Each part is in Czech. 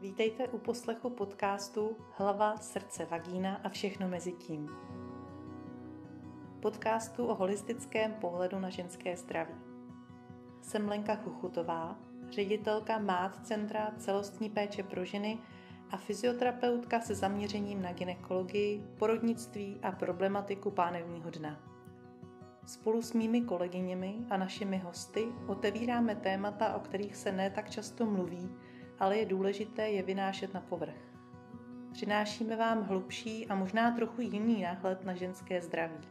Vítejte u poslechu podcastu Hlava, srdce, vagína a všechno mezi tím. Podcastu o holistickém pohledu na ženské zdraví. Jsem Lenka Chuchutová, ředitelka MÁT Centra celostní péče pro ženy a fyzioterapeutka se zaměřením na ginekologii, porodnictví a problematiku pánevního dna. Spolu s mými kolegyněmi a našimi hosty otevíráme témata, o kterých se ne tak často mluví, ale je důležité je vynášet na povrch. Přinášíme vám hlubší a možná trochu jiný náhled na ženské zdraví.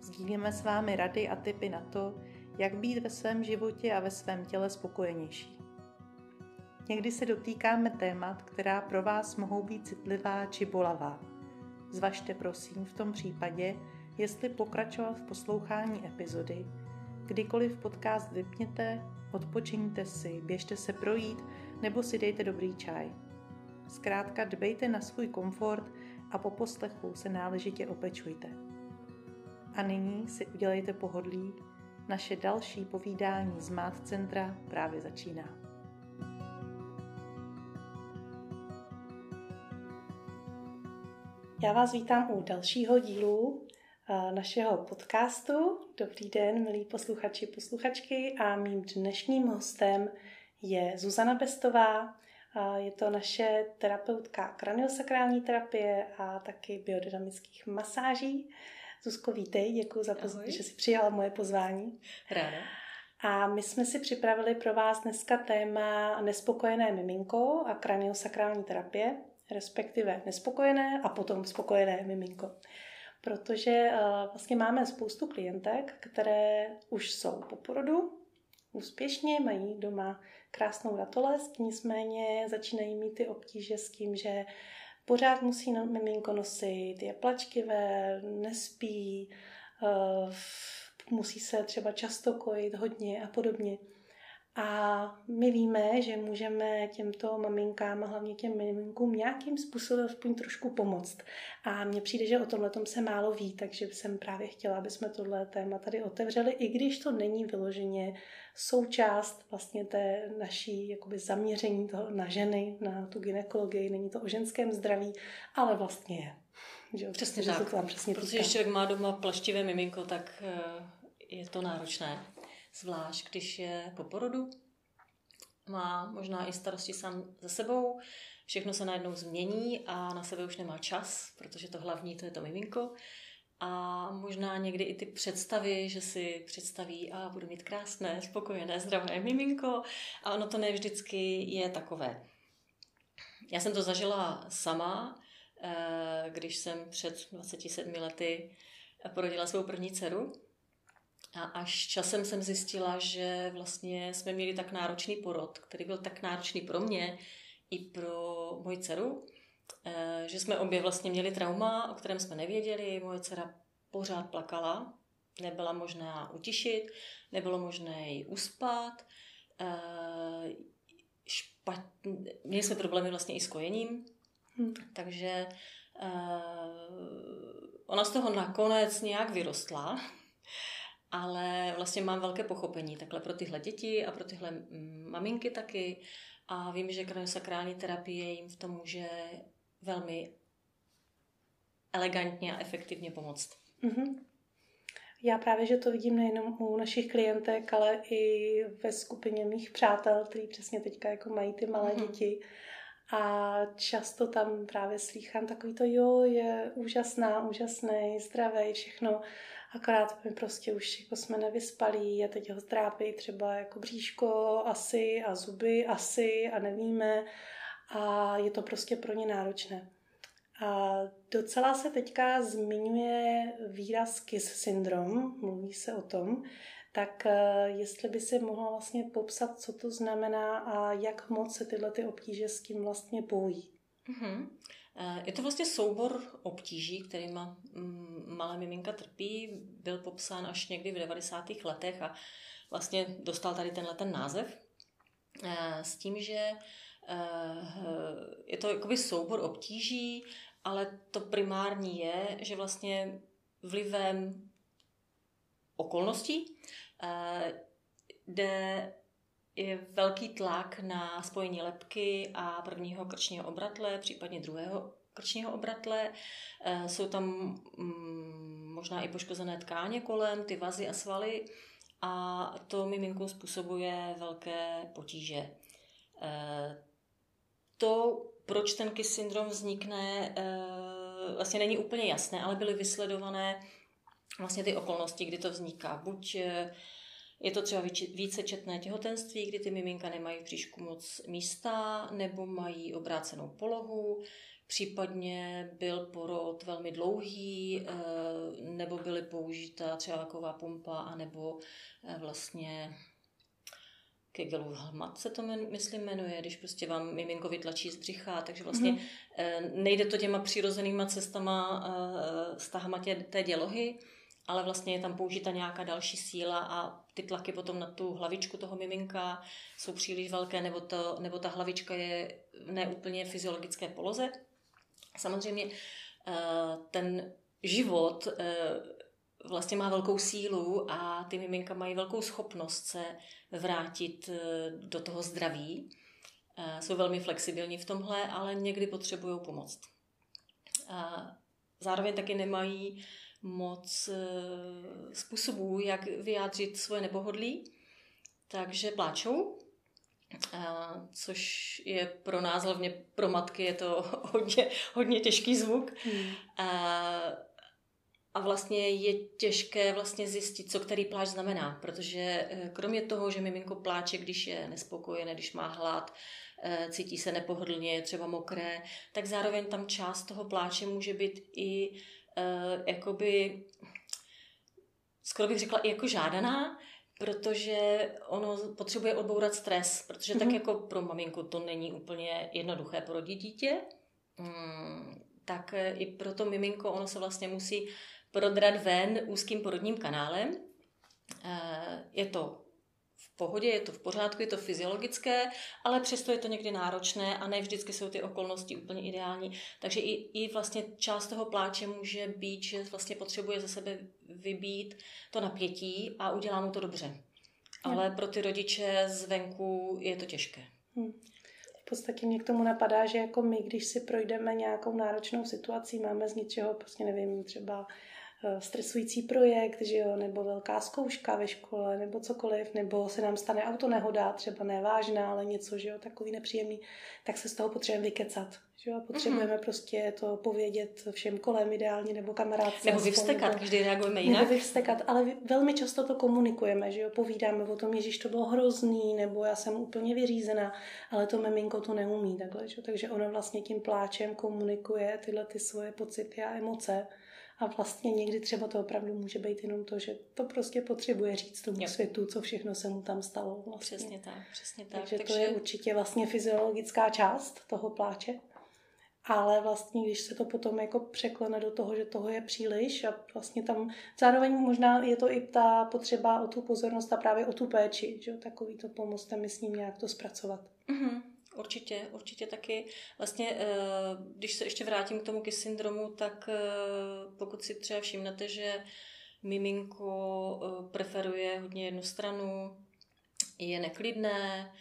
Sdílíme s vámi rady a tipy na to, jak být ve svém životě a ve svém těle spokojenější. Někdy se dotýkáme témat, která pro vás mohou být citlivá či bolavá. Zvažte prosím v tom případě, jestli pokračovat v poslouchání epizody, kdykoliv podcast vypněte, odpočiňte si, běžte se projít nebo si dejte dobrý čaj. Zkrátka dbejte na svůj komfort a po poslechu se náležitě opečujte. A nyní si udělejte pohodlí, naše další povídání z Mát Centra právě začíná. Já vás vítám u dalšího dílu eh, našeho podcastu. Dobrý den, milí posluchači, posluchačky a mým dnešním hostem je Zuzana Bestová. Je to naše terapeutka kraniosakrální terapie a taky biodynamických masáží. Zuzko, vítej, děkuji za to, že jsi přijala moje pozvání. Ráda. A my jsme si připravili pro vás dneska téma nespokojené miminko a kraniosakrální terapie, respektive nespokojené a potom spokojené miminko. Protože uh, vlastně máme spoustu klientek, které už jsou po porodu, úspěšně, mají doma krásnou ratolest, nicméně začínají mít ty obtíže s tím, že pořád musí miminko nosit, je plačkivé, nespí, uh, musí se třeba často kojit hodně a podobně. A my víme, že můžeme těmto maminkám a hlavně těm miminkům nějakým způsobem aspoň trošku pomoct. A mně přijde, že o tomhle se málo ví, takže jsem právě chtěla, aby jsme tohle téma tady otevřeli, i když to není vyloženě součást vlastně té naší jakoby zaměření toho na ženy, na tu ginekologii, není to o ženském zdraví, ale vlastně je. Že? Přesně že tak. To přesně Protože když člověk má doma plaštivé miminko, tak eh, je to náročné zvlášť když je po porodu, má možná i starosti sám za sebou, všechno se najednou změní a na sebe už nemá čas, protože to hlavní to je to miminko. A možná někdy i ty představy, že si představí, a budu mít krásné, spokojené, zdravé miminko. A ono to ne vždycky je takové. Já jsem to zažila sama, eh, když jsem před 27 lety porodila svou první dceru. A až časem jsem zjistila, že vlastně jsme měli tak náročný porod, který byl tak náročný pro mě i pro moji dceru, eh, že jsme obě vlastně měli trauma, o kterém jsme nevěděli. Moje dcera pořád plakala, nebyla možná utišit, nebylo možné ji uspat, eh, špatně, měli jsme problémy vlastně i s kojením, hmm. takže uh, ona z toho nakonec nějak vyrostla ale vlastně mám velké pochopení takhle pro tyhle děti a pro tyhle mm, maminky taky a vím, že kraniosakrální terapie jim v tom může velmi elegantně a efektivně pomoct. Mm-hmm. Já právě, že to vidím nejenom u našich klientek, ale i ve skupině mých přátel, kteří přesně teďka jako mají ty malé mm-hmm. děti. A často tam právě slýchám takový to, jo, je úžasná, úžasný, zdravý, všechno akorát my prostě už jako jsme nevyspalí a teď ho zdrápí třeba jako bříško asi a zuby asi a nevíme a je to prostě pro ně náročné. A docela se teďka zmiňuje výraz KISS syndrom, mluví se o tom, tak eh, jestli by si mohla vlastně popsat, co to znamená a jak moc se tyhle ty obtíže s tím vlastně bojí. Mm-hmm. Eh, je to vlastně soubor obtíží, kterými mm, malé miminka trpí. Byl popsán až někdy v 90. letech a vlastně dostal tady tenhle ten název. Eh, s tím, že eh, je to jakoby soubor obtíží, ale to primární je, že vlastně vlivem okolností jde je velký tlak na spojení lepky a prvního krčního obratle, případně druhého krčního obratle. Eh, jsou tam mm, možná i poškozené tkáně kolem, ty vazy a svaly a to miminku způsobuje velké potíže. Eh, to, proč ten KIS syndrom vznikne, eh, vlastně není úplně jasné, ale byly vysledované vlastně ty okolnosti, kdy to vzniká. Buď je to třeba více četné těhotenství, kdy ty miminka nemají v bříšku moc místa, nebo mají obrácenou polohu, případně byl porod velmi dlouhý, eh, nebo byly použita třeba taková pumpa, anebo eh, vlastně Kegelův hlmat se to myslím jmenuje, když prostě vám miminko vytlačí z břicha, takže vlastně mm-hmm. nejde to těma přirozenýma cestama, stahama tě, té dělohy, ale vlastně je tam použita nějaká další síla a ty tlaky potom na tu hlavičku toho miminka jsou příliš velké, nebo, to, nebo ta hlavička je v neúplně fyziologické poloze. Samozřejmě eh, ten život eh, vlastně má velkou sílu a ty miminka mají velkou schopnost se vrátit eh, do toho zdraví. Jsou velmi flexibilní v tomhle, ale někdy potřebují pomoc. Zároveň taky nemají moc způsobů, jak vyjádřit svoje nepohodlí, takže pláčou což je pro nás, hlavně pro matky, je to hodně, hodně těžký zvuk. Hmm. A, a vlastně je těžké vlastně zjistit, co který pláč znamená, protože eh, kromě toho, že miminko pláče, když je nespokojené, když má hlad, eh, cítí se nepohodlně, je třeba mokré, tak zároveň tam část toho pláče může být i uh, jakoby, skoro bych řekla, i jako žádaná, protože ono potřebuje odbourat stres, protože mm-hmm. tak mhm. jako pro maminku to není úplně jednoduché porodit dítě, mm, tak i pro to miminko ono se vlastně musí prodrat ven úzkým porodním kanálem. E, je to pohodě, je to v pořádku, je to fyziologické, ale přesto je to někdy náročné a ne vždycky jsou ty okolnosti úplně ideální. Takže i, i vlastně část toho pláče může být, že vlastně potřebuje ze sebe vybít to napětí a udělá mu to dobře. Ale pro ty rodiče zvenku je to těžké. Hmm. V podstatě mě k tomu napadá, že jako my, když si projdeme nějakou náročnou situací, máme z něčeho, prostě nevím, třeba stresující projekt, že jo, nebo velká zkouška ve škole, nebo cokoliv, nebo se nám stane auto nehoda, třeba nevážná, ale něco, že jo, takový nepříjemný, tak se z toho potřebujeme vykecat. Že jo? Potřebujeme mm-hmm. prostě to povědět všem kolem ideálně, nebo kamarádce. Nebo vyvstekat, nebo, každý reagujeme jinak. Nebo vyvstekat, ale velmi často to komunikujeme, že jo, povídáme o tom, že to bylo hrozný, nebo já jsem úplně vyřízená, ale to miminko to neumí takhle, že? takže ono vlastně tím pláčem komunikuje tyhle ty svoje pocity a emoce a vlastně někdy třeba to opravdu může být jenom to, že to prostě potřebuje říct tomu jo. světu, co všechno se mu tam stalo. Vlastně. Přesně tak, přesně tak. Takže, Takže to je určitě vlastně fyziologická část toho pláče. Ale vlastně, když se to potom jako překlene do toho, že toho je příliš a vlastně tam zároveň možná je to i ta potřeba o tu pozornost a právě o tu péči, že takový to pomozte mi s ním nějak to zpracovat. Mm-hmm. Určitě, určitě taky. Vlastně, eh, když se ještě vrátím k tomu KIS syndromu, tak eh, pokud si třeba všimnete, že miminko eh, preferuje hodně jednu stranu, je neklidné,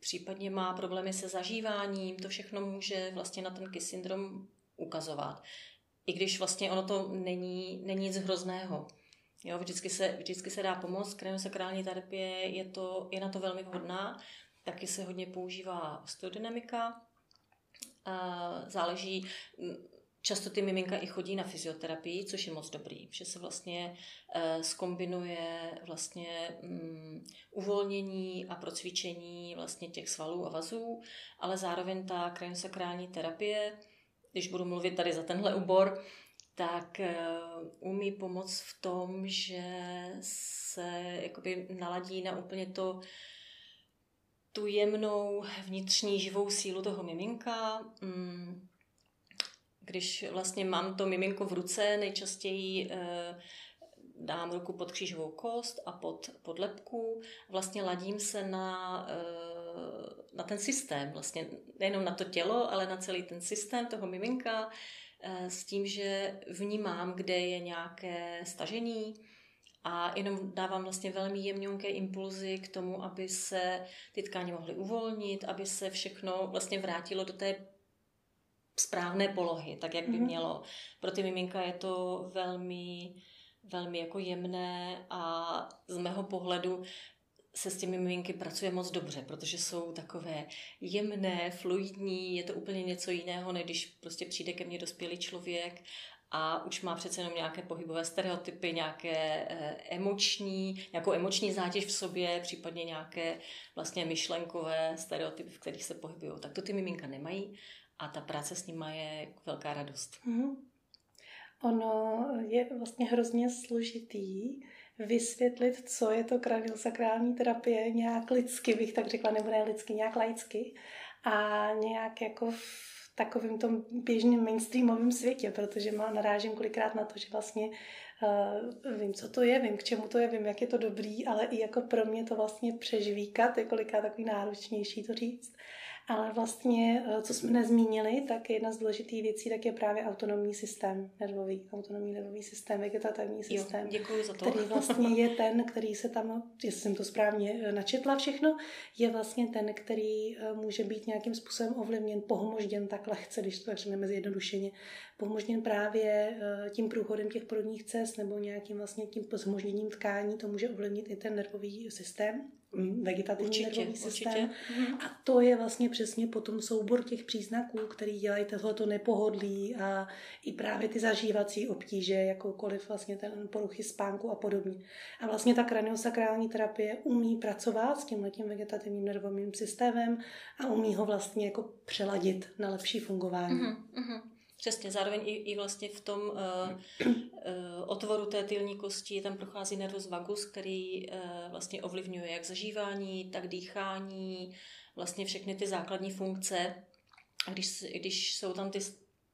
případně má problémy se zažíváním, to všechno může vlastně na ten KIS syndrom ukazovat. I když vlastně ono to není, není nic hrozného. Jo, vždycky, se, vždycky se dá pomoct, kraniosakrální terapie je, to, je na to velmi vhodná. Taky se hodně používá osteodynamika. Záleží, často ty miminka i chodí na fyzioterapii, což je moc dobrý, že se vlastně skombinuje e, vlastně uvolnění a procvičení vlastně těch svalů a vazů, ale zároveň ta kraniosakrální terapie, když budu mluvit tady za tenhle ubor, tak uh, umí pomoct v tom, že se jakoby naladí na úplně to tu jemnou vnitřní živou sílu toho miminka. Mm, když vlastně mám to miminko v ruce, nejčastěji eh, dám ruku pod křížovou kost a pod, pod lepku. Vlastně ladím se na, eh, na ten systém, vlastně nejenom na to tělo, ale na celý ten systém toho miminka, eh, s tím, že vnímám, kde je nějaké stažení, a jenom dávám vlastně velmi jemňonké impulzy k tomu, aby se ty tkáně mohly uvolnit, aby se všechno vlastně vrátilo do té správné polohy, tak jak by mm-hmm. mělo. Pro ty miminka je to velmi, velmi jako jemné a z mého pohledu se s těmi miminky pracuje moc dobře, protože jsou takové jemné, fluidní, je to úplně něco jiného, než když prostě přijde ke mně dospělý člověk a už má přece jenom nějaké pohybové stereotypy, nějaké eh, emoční, nějakou emoční zátěž v sobě, případně nějaké vlastně myšlenkové stereotypy, v kterých se pohybují. Tak to ty miminka nemají a ta práce s nima je velká radost. Mm-hmm. Ono je vlastně hrozně složitý vysvětlit, co je to kraniosakrální terapie, nějak lidsky bych tak řekla, nebo ne lidsky, nějak laicky a nějak jako v takovým tom běžným mainstreamovém světě, protože má narážím kolikrát na to, že vlastně uh, vím, co to je, vím, k čemu to je, vím, jak je to dobrý, ale i jako pro mě to vlastně přežvíkat je kolikrát takový náročnější to říct. Ale vlastně, eh, co jsme nezmínili, tak jedna z důležitých věcí tak je právě autonomní systém nervový, autonomní nervový systém, vegetativní systém, jo, za to. který vlastně je ten, který se tam, jestli jsem to správně eh, načetla všechno, je vlastně ten, který eh, může být nějakým způsobem ovlivněn, pohmožděn tak lehce, když to tak řekneme zjednodušeně, pohmožděn právě tím průchodem těch porodních cest nebo nějakým vlastně tím zmožněním tkání, to může ovlivnit i ten nervový systém. Mm, vegetativní určitě, nervový systém. Určitě. Mhm. A to je vlastně přesně potom soubor těch příznaků, který dělají tohleto nepohodlí a i právě ty zažívací obtíže, jakoukoliv vlastně ten poruchy spánku a podobně. A vlastně ta kraniosakrální terapie umí pracovat s tím letím vegetativním nervovým systémem a umí ho vlastně jako přeladit na lepší fungování. Mm-hmm. Přesně, zároveň i, i vlastně v tom uh, uh, otvoru té tylní kosti tam prochází nervus vagus, který uh, vlastně ovlivňuje jak zažívání, tak dýchání, vlastně všechny ty základní funkce. A když, když jsou tam ty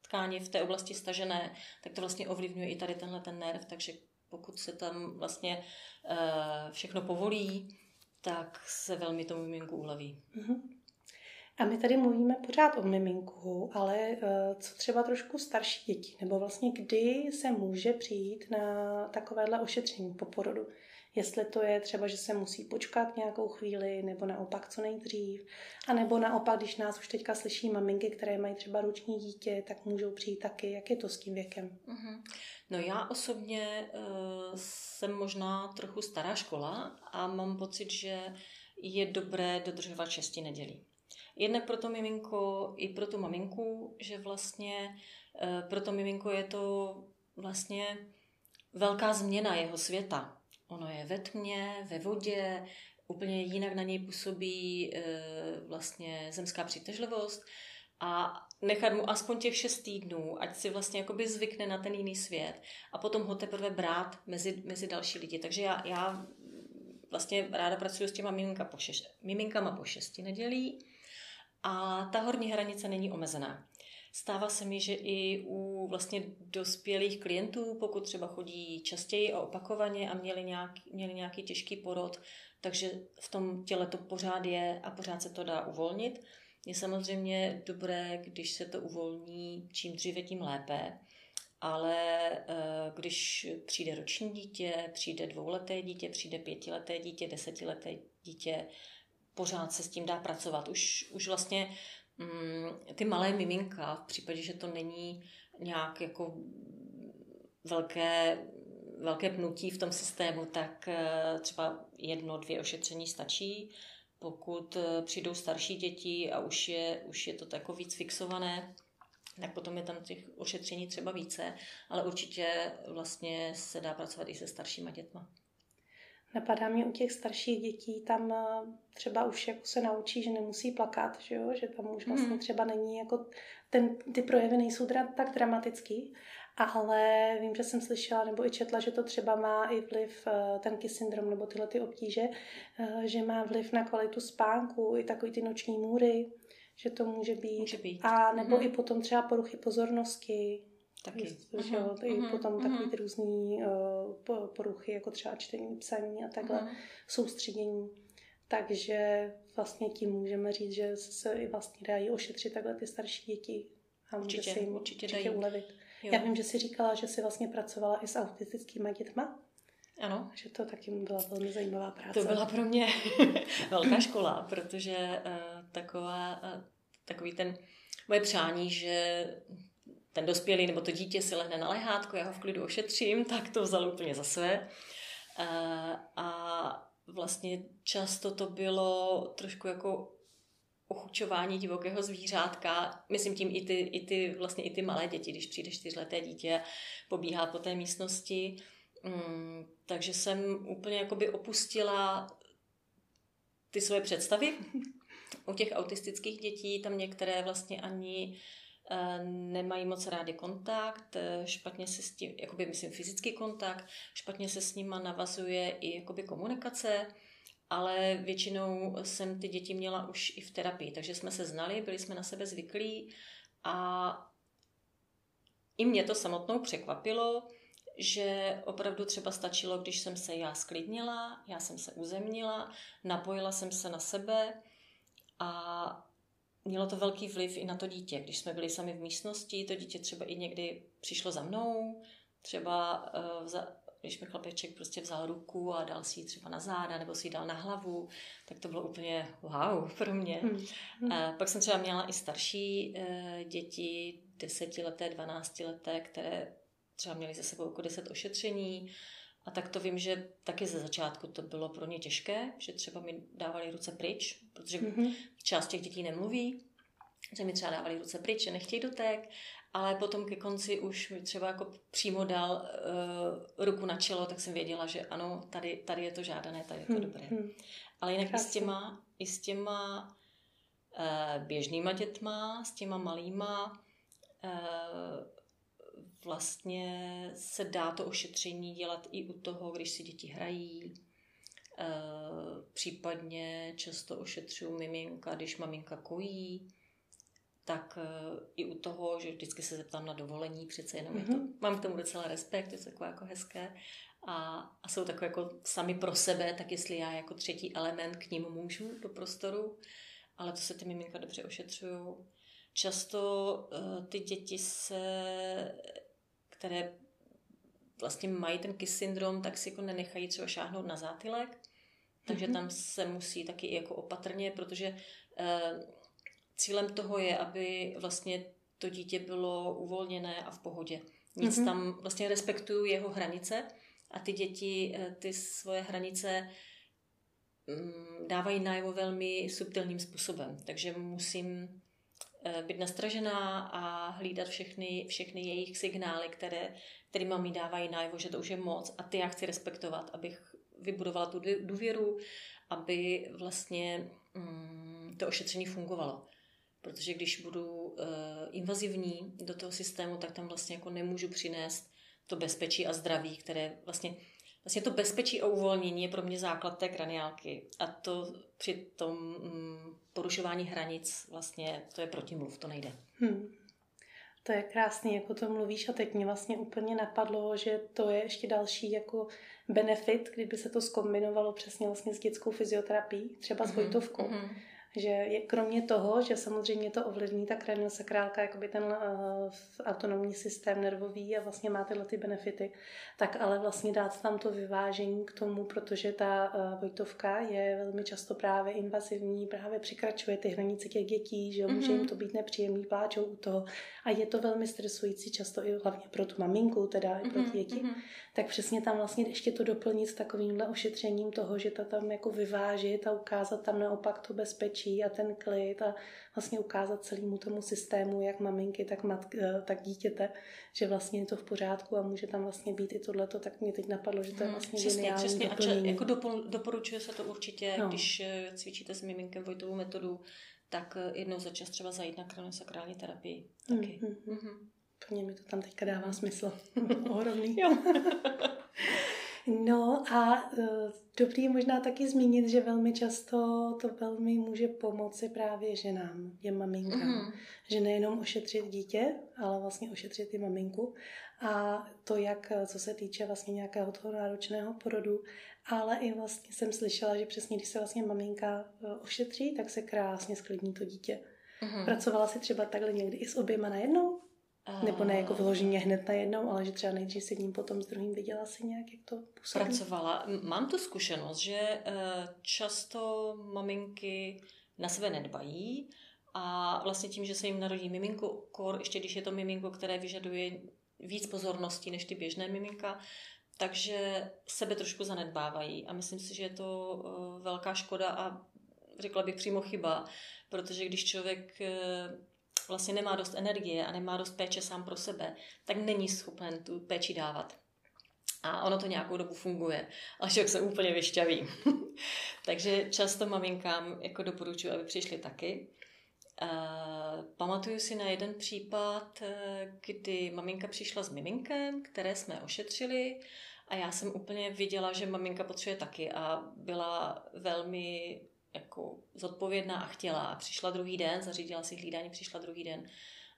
tkáně v té oblasti stažené, tak to vlastně ovlivňuje i tady tenhle ten nerv, takže pokud se tam vlastně uh, všechno povolí, tak se velmi tomu miminku uleví. Mm-hmm. A my tady mluvíme pořád o miminku, ale eh, co třeba trošku starší děti, nebo vlastně kdy se může přijít na takovéhle ošetření po porodu. Jestli to je třeba, že se musí počkat nějakou chvíli, nebo naopak co nejdřív. A nebo naopak, když nás už teďka slyší maminky, které mají třeba ruční dítě, tak můžou přijít taky. Jak je to s tím věkem? Uh-huh. No já osobně uh, jsem možná trochu stará škola a mám pocit, že je dobré dodržovat šesti nedělí. Jednak pro to miminko i pro tu maminku, že vlastně eh, pro to miminko je to vlastně velká změna jeho světa. Ono je ve tmě, ve vodě, úplně jinak na něj působí eh, vlastně zemská přitažlivost a nechat mu aspoň těch šest týdnů, ať si vlastně jakoby zvykne na ten jiný svět a potom ho teprve brát mezi, mezi další lidi. Takže já, já vlastně ráda pracuji s těma miminka po šeš, miminkama po šesti nedělí a ta horní hranice není omezená. Stává se mi, že i u vlastně dospělých klientů, pokud třeba chodí častěji a opakovaně a měli nějaký, měli nějaký těžký porod, takže v tom těle to pořád je a pořád se to dá uvolnit. Je samozřejmě dobré, když se to uvolní čím dříve, tím lépe, ale eh, když přijde roční dítě, přijde dvouleté dítě, přijde pětileté dítě, desetileté dítě, pořád se s tím dá pracovat. Už, už vlastně mm, ty malé miminka, v případě, že to není nějak jako velké, velké pnutí v tom systému, tak eh, třeba jedno, dvě ošetření stačí. Pokud eh, přijdou starší děti a už je, už je to jako víc fixované, tak potom je tam těch ošetření třeba více, ale určitě vlastně se dá pracovat i se staršíma dětma. Napadá mě u těch starších dětí, tam eh, třeba už jako se naučí, že nemusí plakat, že, jo? že tam už vlastně hmm. třeba není jako, ten, ty projevy nejsou teda tak dramatický, ale vím, že jsem slyšela nebo i četla, že to třeba má i vliv, eh, ten KIS syndrom nebo tyhle ty obtíže, eh, že má vliv na kvalitu spánku, i takový ty noční můry, že to může být. Může být. A nebo hmm. i potom třeba poruchy pozornosti, Taky. Že, i mhm, potom takový ty různý uh, poruchy, jako třeba čtení, psaní a takhle, uh-huh. soustředění. Takže vlastně tím můžeme říct, že se i vlastně dají ošetřit takhle ty starší děti a může určitě, se jim určitě, určitě ulevit. Jo. Já vím, že jsi říkala, že jsi vlastně pracovala i s autistickými dětma. Ano. Že to taky byla velmi zajímavá práce. To byla pro mě velká škola, protože uh, taková, uh, takový ten moje přání, že ten dospělý nebo to dítě si lehne na lehátko, já ho v klidu ošetřím, tak to vzal úplně za své. Uh, a vlastně často to bylo trošku jako ochučování divokého zvířátka, myslím tím i ty, i ty, vlastně i ty malé děti, když přijde čtyřleté dítě, pobíhá po té místnosti. Mm, takže jsem úplně jakoby opustila ty svoje představy. U těch autistických dětí tam některé vlastně ani eh, nemají moc rádi kontakt, eh, špatně se s tím, jakoby myslím fyzický kontakt, špatně se s nima navazuje i jakoby komunikace ale většinou jsem ty děti měla už i v terapii, takže jsme se znali, byli jsme na sebe zvyklí a i mě to samotnou překvapilo, že opravdu třeba stačilo, když jsem se já sklidnila, já jsem se uzemnila, napojila jsem se na sebe a mělo to velký vliv i na to dítě. Když jsme byli sami v místnosti, to dítě třeba i někdy přišlo za mnou, třeba uh, když mi chlapeček prostě vzal ruku a dal si ji třeba na záda nebo si ji dal na hlavu, tak to bylo úplně wow pro mě. Hmm. Hmm. A pak jsem třeba měla i starší e, děti, desetileté, dvanáctileté, které třeba měly za sebou jako deset ošetření. A tak to vím, že taky ze začátku to bylo pro ně těžké, že třeba mi dávali ruce pryč, protože mm-hmm. část těch dětí nemluví, že mi třeba dávali ruce pryč, že nechtějí dotek ale potom ke konci už mi třeba jako přímo dal uh, ruku na čelo, tak jsem věděla, že ano, tady, tady je to žádané, tady je to hmm. dobré. Hmm. Ale jinak i s těma, i s těma uh, běžnýma dětma, s těma malýma, uh, vlastně se dá to ošetření dělat i u toho, když si děti hrají, Uh, případně často ošetřuju miminka, když maminka kojí, tak uh, i u toho, že vždycky se zeptám na dovolení, přece jenom mm-hmm. je to, mhm. mám k tomu docela respekt, je to takové jako hezké a, a jsou takové jako sami pro sebe, tak jestli já jako třetí element k ním můžu do prostoru, ale to se ty miminka dobře ošetřují. Často uh, ty děti se, které vlastně mají ten KIS syndrom, tak si jako nenechají třeba šáhnout na zátylek, takže mm-hmm. tam se musí taky jako opatrně, protože uh, cílem toho je, aby vlastně to dítě bylo uvolněné a v pohodě. Nic mm-hmm. tam vlastně respektuju jeho hranice a ty děti eh, ty svoje hranice mm, dávají najevo velmi subtilním způsobem. Takže musím být nastražená a hlídat všechny, všechny jejich signály, které, které mi dávají najevo, že to už je moc a ty já chci respektovat, abych vybudovala tu důvěru, aby vlastně mm, to ošetření fungovalo. Protože když budu uh, invazivní do toho systému, tak tam vlastně jako nemůžu přinést to bezpečí a zdraví, které vlastně Vlastně to bezpečí a uvolnění je pro mě základ té kraniálky. A to při tom mm, porušování hranic vlastně to je protimluv, to nejde. Hmm. To je krásný, jako to mluvíš a teď mě vlastně úplně napadlo, že to je ještě další jako benefit, kdyby se to skombinovalo přesně vlastně s dětskou fyzioterapií, třeba s. Vojtovkou. Mm-hmm že je, kromě toho, že samozřejmě to ovlivní ta kraniosakrálka, jakoby ten uh, autonomní systém nervový a vlastně má tyhle ty benefity, tak ale vlastně dát tam to vyvážení k tomu, protože ta uh, Vojtovka je velmi často právě invazivní, právě překračuje ty hranice těch dětí, že mm-hmm. může jim to být nepříjemný, pláčou u toho a je to velmi stresující často i hlavně pro tu maminku, teda i pro ty mm-hmm. děti. Mm-hmm. Tak přesně tam vlastně ještě to doplnit s takovýmhle ošetřením toho, že to tam jako vyvážit a ukázat tam naopak to bezpečí a ten klid a vlastně ukázat celému tomu systému, jak maminky, tak, matky, eh, tak dítěte, že vlastně je to v pořádku a může tam vlastně být i tohleto, tak mě teď napadlo, že to je hmm, vlastně přesně, geniální přesně. Doplnění. A če, jako doporučuje se to určitě, no. když eh, cvičíte s miminkem Vojtovou metodu, tak jednou za čas třeba zajít na kraniosakrální terapii. Taky. Mm-hmm. Mm-hmm. Plně mi to tam teďka dává smysl. Ohromný. Jo. no a uh, dobrý možná taky zmínit, že velmi často to velmi může pomoci právě ženám, těm maminkám. Mm-hmm. Že nejenom ošetřit dítě, ale vlastně ošetřit i maminku. A to jak, co se týče vlastně nějakého toho náročného porodu, ale i vlastně jsem slyšela, že přesně když se vlastně maminka e, ošetří, tak se krásně sklidní to dítě. Mm-hmm. Pracovala si třeba takhle někdy i s oběma najednou? Nebo ne jako vyloženě hned na jednou, ale že třeba nejdřív s jedním, potom s druhým viděla si nějak, jak to působí? Pracovala. Mám tu zkušenost, že eh, často maminky na sebe nedbají a vlastně tím, že se jim narodí miminko, kor, ještě když je to miminko, které vyžaduje víc pozornosti než ty běžné miminka, takže sebe trošku zanedbávají a myslím si, že je to eh, velká škoda a řekla bych přímo chyba, protože když člověk eh, vlastně nemá dost energie a nemá dost péče sám pro sebe, tak není schopen tu péči dávat. A ono to nějakou dobu funguje, ale člověk se úplně vyšťaví. Takže často maminkám jako doporučuji, aby přišli taky. Uh, pamatuju si na jeden případ, eh, kdy maminka přišla s miminkem, které jsme ošetřili a já jsem úplně viděla, že maminka potřebuje taky a byla velmi jako zodpovědná a chtěla. A přišla druhý den, zařídila si hlídání, přišla druhý den.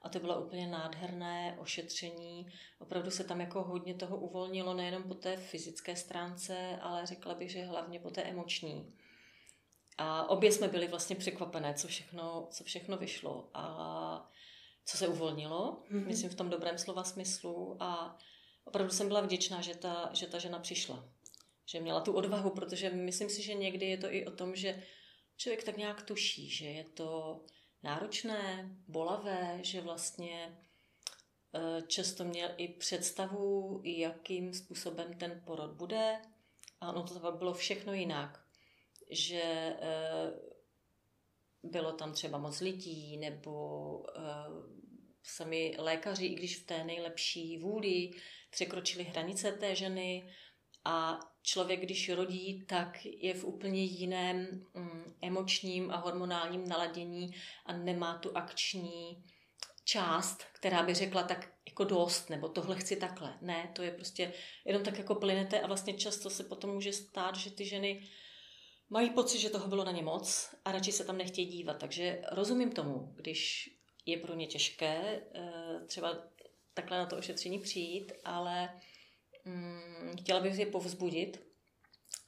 A to bylo úplně nádherné ošetření. Opravdu se tam jako hodně toho uvolnilo, nejenom po té fyzické stránce, ale řekla bych, že hlavně po té emoční. A obě jsme byli vlastně překvapené, co všechno, co všechno vyšlo a co se uvolnilo, mm-hmm. myslím v tom dobrém slova smyslu. A opravdu jsem byla vděčná, že ta, že ta žena přišla. Že měla tu odvahu, protože myslím si, že někdy je to i o tom, že člověk tak nějak tuší, že je to náročné, bolavé, že vlastně eh, často měl i představu, jakým způsobem ten porod bude. A ono to bylo všechno jinak. Že eh, bylo tam třeba moc lidí, nebo eh, sami lékaři, i když v té nejlepší vůli, překročili hranice té ženy a člověk, když rodí, tak je v úplně jiném um, emočním a hormonálním naladění a nemá tu akční část, která by řekla tak jako dost, nebo tohle chci takhle. Ne, to je prostě jenom tak jako plynete a vlastně často se potom může stát, že ty ženy mají pocit, že toho bylo na ně moc a radši se tam nechtějí dívat. Takže rozumím tomu, když je pro ně těžké eh, třeba takhle na to ošetření přijít, ale mm, chtěla bych je povzbudit,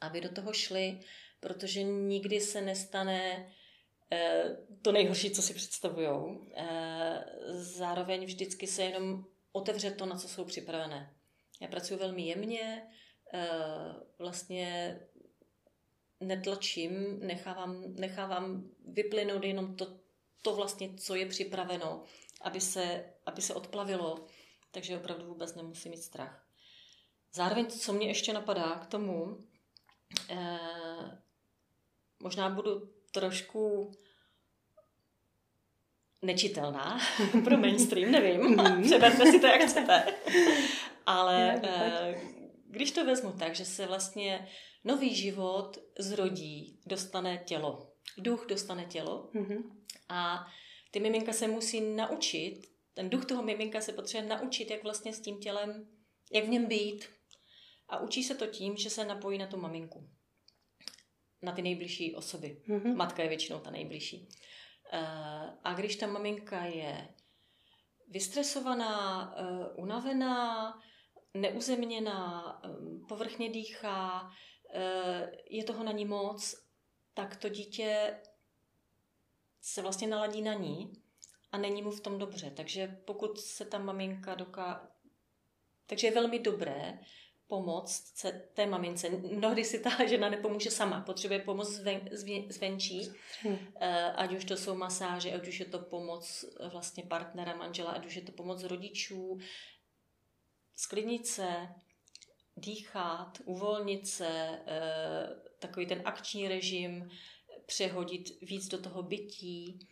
aby do toho šli, protože nikdy se nestane eh, to nejhorší, co si představují. Eh, zároveň vždycky se jenom otevře to, na co jsou připravené. Já pracuji velmi jemně, eh, vlastně netlačím, nechávám, nechávám vyplynout jenom to, to vlastně, co je připraveno, aby se, aby se odplavilo, takže opravdu vůbec nemusím mít strach. Zároveň, co mě ještě napadá k tomu, eh, možná budu trošku nečitelná pro mainstream, nevím, mm. přeberte si to, jak chcete. Ale eh, když to vezmu tak, že se vlastně nový život zrodí, dostane tělo. Duch dostane tělo mm-hmm. a ty miminka se musí naučit, ten duch toho miminka se potřebuje naučit, jak vlastně s tím tělem, jak v něm být, a učí se to tím, že se napojí na tu maminku. Na ty nejbližší osoby. Mm-hmm. Matka je většinou ta nejbližší. Eh, a když ta maminka je vystresovaná, eh, unavená, neuzemněná, eh, povrchně dýchá, je toho na ní moc, tak to dítě se vlastně naladí na ní a není mu v tom dobře. Takže pokud se ta maminka doká... Takže je velmi dobré pomoct té mamince. Mnohdy si ta žena nepomůže sama, potřebuje pomoc zven, zvenčí, hmm. ať už to jsou masáže, ať už je to pomoc eh, vlastně partnera, manžela, ať už je to pomoc rodičů, sklidnit se, dýchat, uvolnit se, eh, takový ten akční režim, přehodit víc do toho bytí,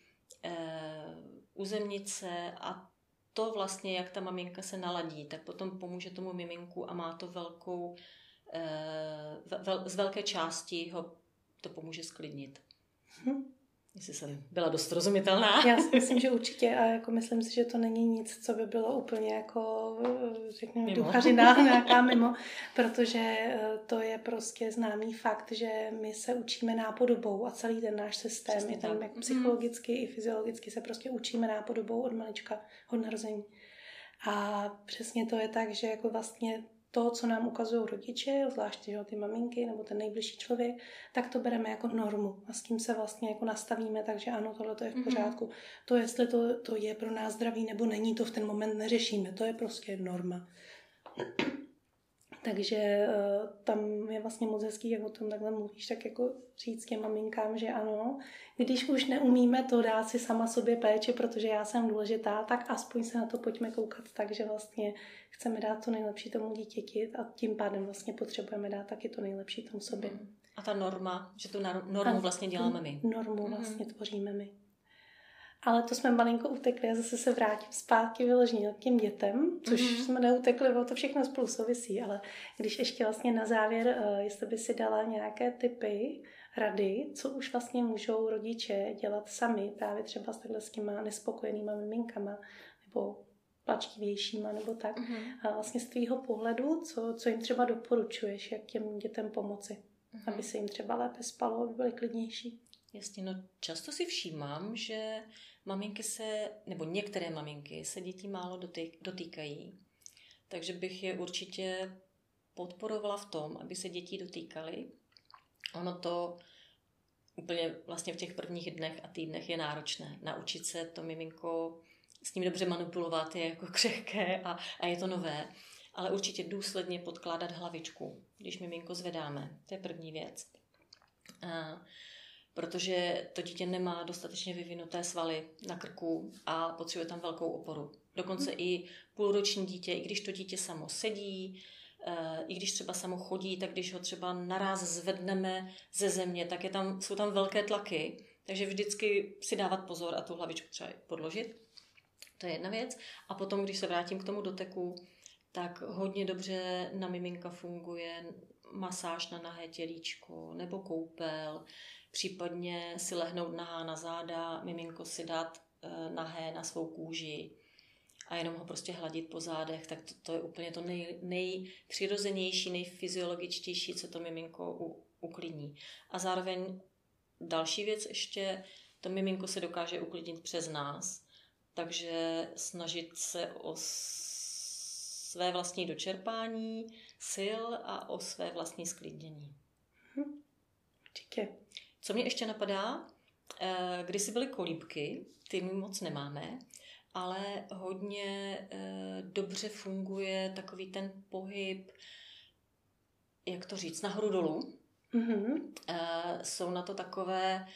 uzemnit se a to vlastně, jak ta maminka se naladí, tak potom pomůže tomu miminku a má to velkou, eh, z velké části ho to pomůže sklidnit. Hm. Jestli jsem byla dost rozumitelná. Já si myslím, že určitě a jako myslím si, že to není nic, co by bylo úplně jako, řekněme, duchařina nějaká mimo, protože eh, to je prostě známý fakt, že my se učíme nápodobou a celý ten náš systém Přesně je ten jak psychologicky mm. i fyziologicky se prostě učíme nápodobou od malička, od narození. A přesně to je tak, že jako vlastně to, co nám ukazují rodiče, zvláště ty maminky nebo ten nejbližší člověk, tak to bereme jako normu a s tím se vlastně jako nastavíme, takže ano, tohle to je v mhm. pořádku. Mm-hmm. To, jestli to, to je pro nás zdravý nebo není, to v ten moment neřešíme, to je prostě norma. Takže uh, tam je vlastně moc hezký, jak o tom takhle mluvíš, tak jako říct těm maminkám, že ano, když už neumíme to dát si sama sobě péči, protože já jsem důležitá, tak aspoň se na to pojďme koukat tak, že vlastně chceme dát to nejlepší tomu dítěti a tím pádem vlastně potřebujeme dát taky to nejlepší tomu sobě. A ta norma, že tu normu vlastně děláme my. Normu mhm. vlastně mm-hmm. tvoříme my. Ale to jsme malinko utekli a zase se vrátím zpátky vyloženě k těm dětem, což mm-hmm. jsme neutekli, bylo to všechno spolu souvisí, ale když ještě vlastně na závěr, uh, jestli by si dala nějaké typy, rady, co už vlastně můžou rodiče dělat sami, právě třeba s takhle s těma nespokojenýma miminkama, nebo plačtivějšíma nebo tak. Mm-hmm. A vlastně z tvýho pohledu, co, co jim třeba doporučuješ, jak těm dětem pomoci, mm-hmm. aby se jim třeba lépe spalo, aby byly klidnější. Jasně, no často si všímám, že maminky se, nebo některé maminky se dětí málo dotýkají. Takže bych je určitě podporovala v tom, aby se dětí dotýkali. Ono to úplně vlastně v těch prvních dnech a týdnech je náročné. Naučit se to miminko s ním dobře manipulovat je jako křehké a, a je to nové. Ale určitě důsledně podkládat hlavičku, když miminko zvedáme. To je první věc. A protože to dítě nemá dostatečně vyvinuté svaly na krku a potřebuje tam velkou oporu. Dokonce hmm. i půlroční dítě, i když to dítě samo sedí, eh, i když třeba samo chodí, tak když ho třeba naraz zvedneme ze země, tak je tam, jsou tam velké tlaky, takže vždycky si dávat pozor a tu hlavičku třeba podložit. To je jedna věc. A potom, když se vrátím k tomu doteku, tak hodně dobře na miminka funguje masáž na nahé tělíčko nebo koupel, případně si lehnout nahá na záda, miminko si dát eh, nahé na svou kůži a jenom ho prostě hladit po zádech, tak to, to je úplně to nej, nejpřirozenější, nejfyziologičtější, co to miminko u, uklidní. A zároveň další věc ještě, to miminko se dokáže uklidnit přes nás, takže snažit se o své vlastní dočerpání sil a o své vlastní sklidnění. Hm. Určitě. Co mě ještě napadá, eh, kdysi byly kolíbky, ty my moc nemáme, ale hodně eh, dobře funguje takový ten pohyb, jak to říct, nahoru dolů. Mm-hmm. Jsou na to takové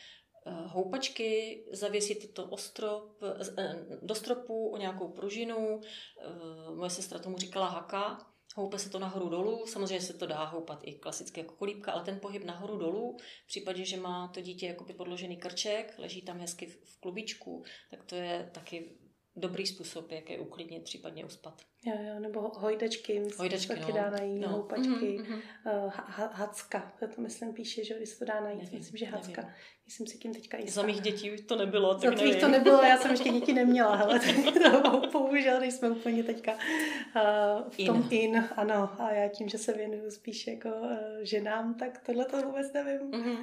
houpačky, zavěsit to ostrop, do stropu o nějakou pružinu. Moje sestra tomu říkala haka Houpe se to nahoru dolů, samozřejmě se to dá houpat i klasicky jako kolíbka, ale ten pohyb nahoru dolů, v případě, že má to dítě jakoby podložený krček, leží tam hezky v klubičku, tak to je taky dobrý způsob, jak je uklidnit, případně uspat. Jo, jo, nebo hojdečky, hojdečky taky no. dá najít, no. houpačky, mm-hmm. uh, ha- hacka, to myslím píše, že se to dá najít, nevím, myslím, že hacka. Nevím. Myslím si tím teďka jistá. Za mých dětí to nebylo, tak Za tvých to nebylo, já jsem ještě děti neměla, hele, to bohužel jsme úplně teďka uh, v in. tom in, ano, a já tím, že se věnuju spíš jako uh, ženám, tak tohle to vůbec nevím. Mm-hmm.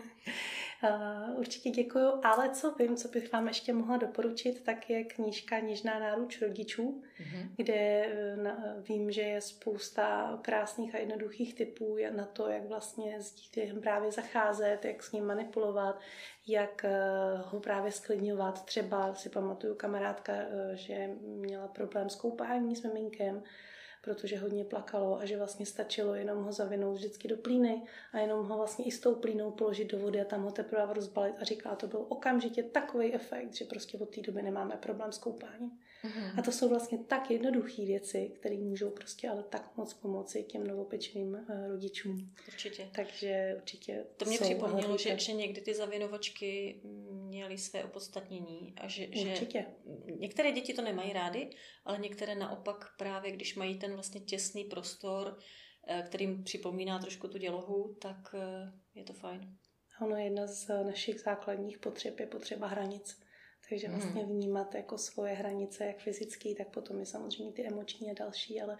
Uh, určitě děkuju, ale co vím, co bych vám ještě mohla doporučit, tak je knížka Něžná náruč rodičů, mm-hmm. kde na, vím, že je spousta krásných a jednoduchých typů na to, jak vlastně s dítětem právě zacházet, jak s ním manipulovat, jak uh, ho právě sklidňovat. Třeba si pamatuju kamarádka, že měla problém s koupáním s miminkem, protože hodně plakalo a že vlastně stačilo jenom ho zavinout vždycky do plíny a jenom ho vlastně i s tou plínou položit do vody a tam ho teprve rozbalit a říká, to byl okamžitě takový efekt, že prostě od té doby nemáme problém s koupáním. Mm-hmm. A to jsou vlastně tak jednoduché věci, které můžou prostě ale tak moc pomoci těm novopečeným uh, rodičům. Určitě. Takže určitě. To mě připomnělo, že, že někdy ty zavinovačky měly své opodstatnění a že, určitě. že některé děti to nemají rády, ale některé naopak právě, když mají ten vlastně těsný prostor, eh, kterým připomíná trošku tu dělohu, tak eh, je to fajn. Ono jedna z našich základních potřeb je potřeba hranic. Takže hmm. vlastně vnímat jako svoje hranice, jak fyzický, tak potom je samozřejmě ty emoční a další, ale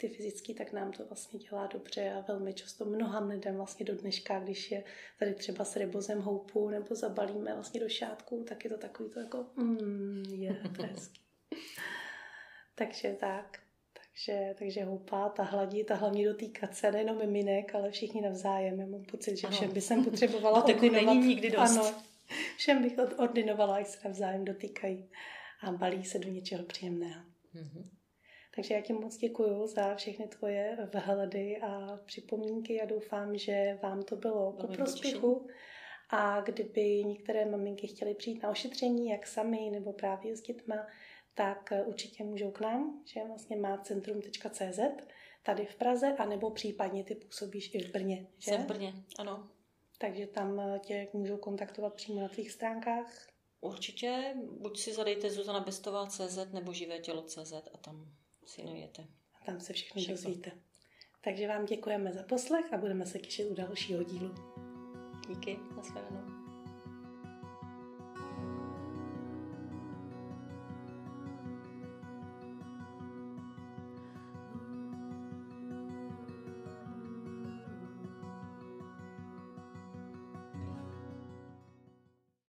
ty fyzický, tak nám to vlastně dělá dobře a velmi často mnoha lidem vlastně do dneška, když je tady třeba s rybozem houpu nebo zabalíme vlastně do šátku, tak je to takový to jako mm, je to hezký. Takže tak. že, takže houpat a hladit a hlavně dotýkat se nejenom miminek, ale všichni navzájem. Já mám pocit, že všem by jsem potřebovala ordinovat. není nikdy dost. Ano, všem bych ordinovala, jak se navzájem dotýkají a balí se do něčeho příjemného. Mm-hmm. Takže já ti moc děkuji za všechny tvoje vhledy a připomínky a doufám, že vám to bylo ku prospěchu. A kdyby některé maminky chtěly přijít na ošetření, jak sami nebo právě s dětma, tak určitě můžou k nám, že vlastně má centrum.cz tady v Praze, anebo případně ty působíš i v Brně. Že? Jsem v Brně, ano. Takže tam tě můžou kontaktovat přímo na tvých stránkách. Určitě, buď si zadejte CZ nebo živé tělo.cz a tam si najdete. A tam se všechno, všechno. dozvíte. Takže vám děkujeme za poslech a budeme se těšit u dalšího dílu. Díky, nashledanou.